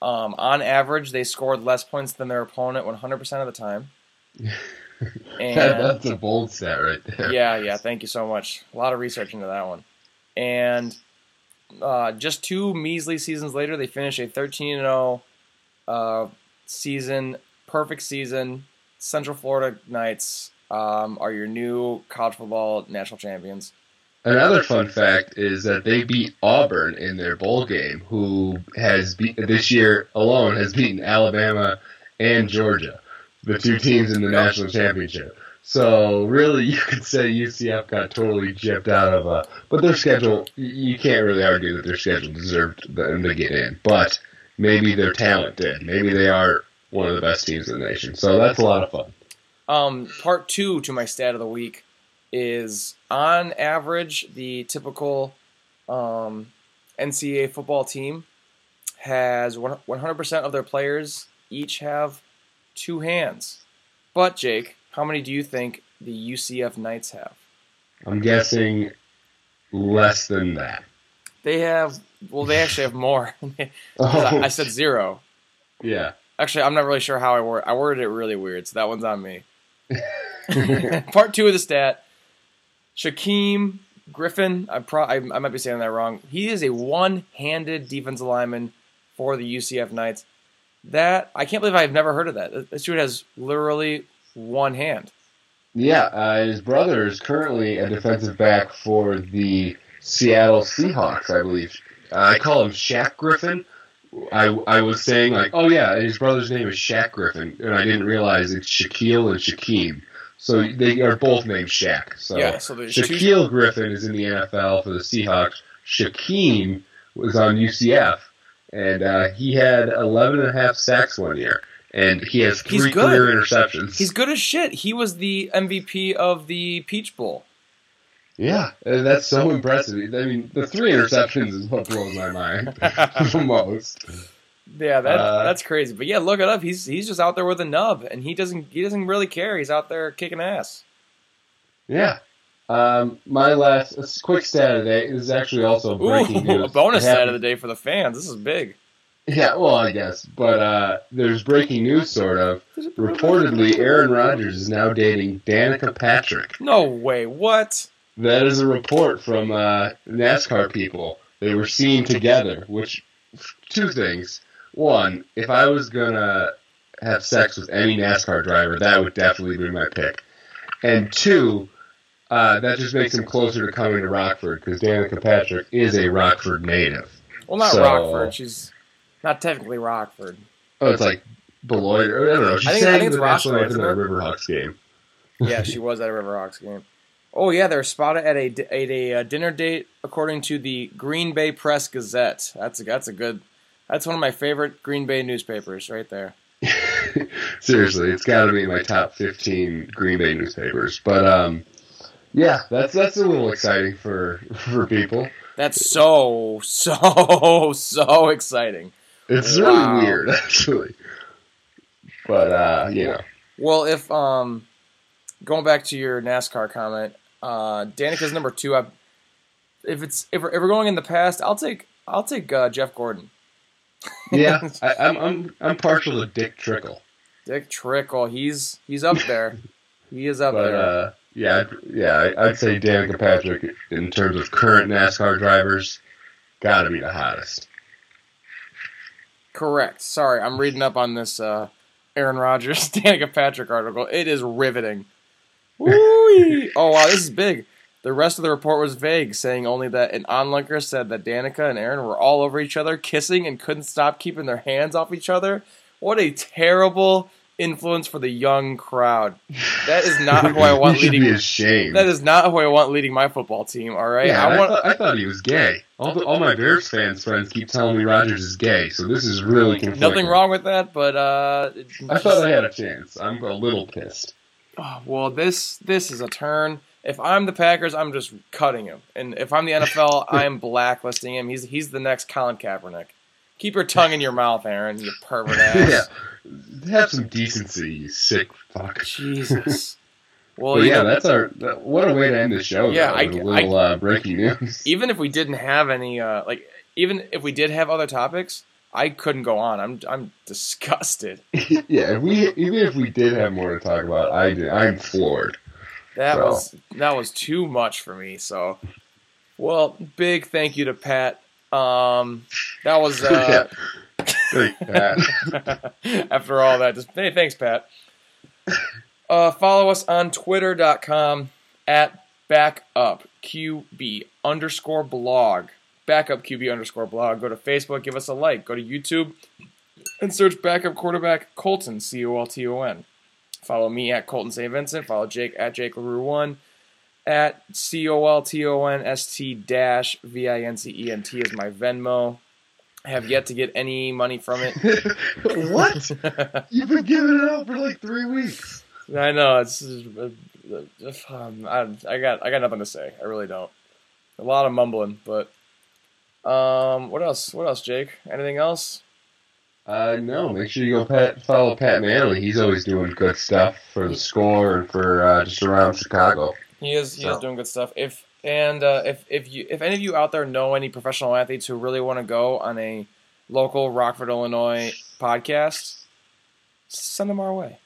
Um, on average, they scored less points than their opponent 100% of the time. And That's a bold stat right there. yeah, yeah. Thank you so much. A lot of research into that one. And uh, just two measly seasons later, they finish a 13 0 uh, season, perfect season. Central Florida Knights um, are your new college football national champions. Another fun fact is that they beat Auburn in their bowl game, who has this year alone has beaten Alabama and Georgia, the two teams in the national championship. So really, you could say UCF got totally gypped out of a. But their schedule, you can't really argue that their schedule deserved them to get in. But maybe their talent did. Maybe they are one of the best teams in the nation. So that's a lot of fun. Um, part two to my stat of the week is on average, the typical um, NCAA football team has 100% of their players each have two hands. But, Jake, how many do you think the UCF Knights have? I'm guessing less than that. They have, well, they actually have more. I, I said zero. yeah. Actually, I'm not really sure how I word. I worded it really weird, so that one's on me. Part two of the stat: Shaquem Griffin. I, pro- I I might be saying that wrong. He is a one-handed defensive lineman for the UCF Knights. That I can't believe I've never heard of that. This dude has literally one hand. Yeah, uh, his brother is currently a defensive back for the Seattle Seahawks, I believe. Uh, I call him Shaq Griffin. I, I was saying like, oh yeah, his brother's name is Shaq Griffin, and I didn't realize it's Shaquill and Shaquem. So they are both named Shaq. So Yeah, so there's two- Shaquill Griffin is in the NFL for the Seahawks. Shaquem was on UCF, and uh, he had 11 and a half sacks one year, and he has He's three good. career interceptions. He's good as shit. He was the MVP of the Peach Bowl. Yeah, and that's so impressive. I mean, the three interceptions is what blows my mind the most. Yeah, that Uh, that's crazy. But yeah, look it up. He's he's just out there with a nub, and he doesn't he doesn't really care. He's out there kicking ass. Yeah, Um, my last quick stat of the day is actually also breaking Ooh, news. a bonus It stat of the day for the fans. This is big. Yeah, well, I guess, but uh, there's breaking news, sort of. Reportedly, Aaron Rodgers is now dating Danica Patrick. No way. What? That is a report from uh, NASCAR people. They were seen together, which two things. One, if I was gonna have sex with any NASCAR driver, that would definitely be my pick. And two, uh, that just makes him closer to coming to Rockford because Danica Patrick is a Rockford native. Well, not So- Rockford. She's not technically Rockford. Oh, it's like Beloit, or I don't know. She I think- I think it's the national Rockford, anthem at a Riverhawks game. Yeah, she was at a Riverhawks game. Oh yeah, they're spotted at a at a uh, dinner date, according to the Green Bay Press Gazette. That's a, that's a good. That's one of my favorite Green Bay newspapers, right there. Seriously, it's got to be in my top 15 Green Bay newspapers. But um, yeah, that's that's a little exciting for for people. That's so so so exciting. It's Wow. really weird, actually. But uh, you know, Well, if um, going back to your NASCAR comment, uh, Danica's number two. I, if it's if we're, if we're going in the past, I'll take I'll take uh, Jeff Gordon, yeah, I, I'm I'm I'm partial to Dick Trickle, Dick Trickle. He's he's up there. He is up but there. uh, yeah, yeah, I'd say Danica Patrick in terms of current NASCAR drivers, got to be the hottest. Correct. Sorry, I'm reading up on this uh, Aaron Rodgers, Danica Patrick article. It is riveting. Oh wow, this is big. The rest of the report was vague, saying only that an onlooker said that Danica and Aaron were all over each other, kissing, and couldn't stop keeping their hands off each other. What a terrible influence for the young crowd. That is not who I want leading. be ashamed. That is not who I want leading my football team. All right, Yeah, I I, thought, I thought he was gay. All, the, all my Bears fans friends keep telling me Rodgers is gay, so this is really conflicting. Nothing wrong with that, but uh, it I thought I had a chance. I'm a little pissed. Oh, well, this this is a turn. If I'm the Packers, I'm just cutting him, and if I'm the NFL, I'm blacklisting him. He's he's the next Colin Kaepernick. Keep your tongue in your mouth, Aaron. You pervert ass. yeah, have some decency, you sick fuck. Jesus. Well, But yeah, know, that's our. That, what a way to end the show. Yeah, though, I- with a little uh, breaking news. even if we didn't have any, uh, like, even if we did have other topics, I couldn't go on. I'm I'm disgusted. yeah, if we even if we did have more to talk about, I did, I'm floored. That So- was that was too much for me. So, well, big thank you to Pat. Um, that was uh. After all that, just hey, thanks, Pat. Uh, follow us on twitter.com at backupqb underscore blog. Backupqb underscore blog. Go to Facebook, give us a like. Go to YouTube and search backup quarterback Colton, C O L T O N. Follow me at Colton St. Vincent. Follow Jake at Jake LaRue1 at C O L T O N S T dash V I N C E N T is my Venmo. I have yet to get any money from it. what? You've been giving it out for like three weeks. I know it's. uh, uh, um, I, I got I got nothing to say. I really don't. A lot of mumbling, but um, what else? What else, Jake? Anything else? Uh, no, make sure you go Pat, follow Pat Mannelly. He's always doing good stuff for the score and for uh, just around Chicago. He is he is doing good stuff. If and uh, if if you if any of you out there know any professional athletes who really want to go on a local Rockford, Illinois podcast, send them our way.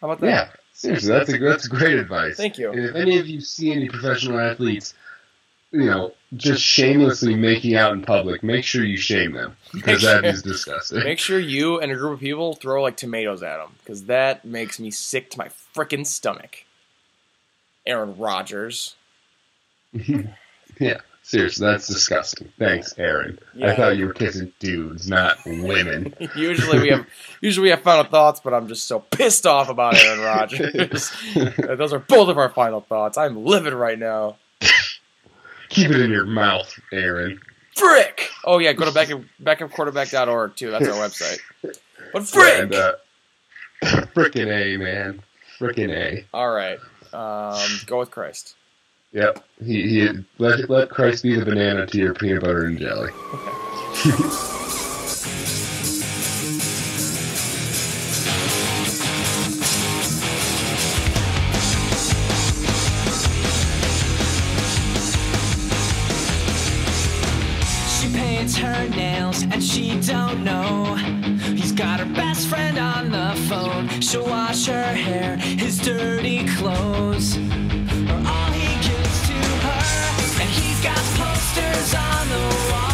How about that? Yeah, seriously, that's a that's great advice. Thank you. And if any of you see any professional athletes, you know, just shamelessly making out in public, make sure you shame them because that is disgusting. Make sure you and a group of people throw like tomatoes at them because that makes me sick to my freaking stomach. Aaron Rodgers. yeah, seriously, that's disgusting. Thanks, Aaron. Yeah. I thought you were kissing dudes, not women. usually we have usually we have final thoughts, but I'm just so pissed off about Aaron Rodgers. Those are both of our final thoughts. I'm livid right now. Keep it in your mouth, Aaron. Frick! Oh yeah, go to backup, backupquarterback.org too. That's our website. But frick! And, uh, frickin' A, man. Frickin' A. All right, um, go with Christ. Yep. He, he let let Christ be the banana to your peanut butter and jelly. She paints her nails and she don't know best friend on the phone. She'll wash her hair, his dirty clothes are all he gives to her. And he's got posters on the wall.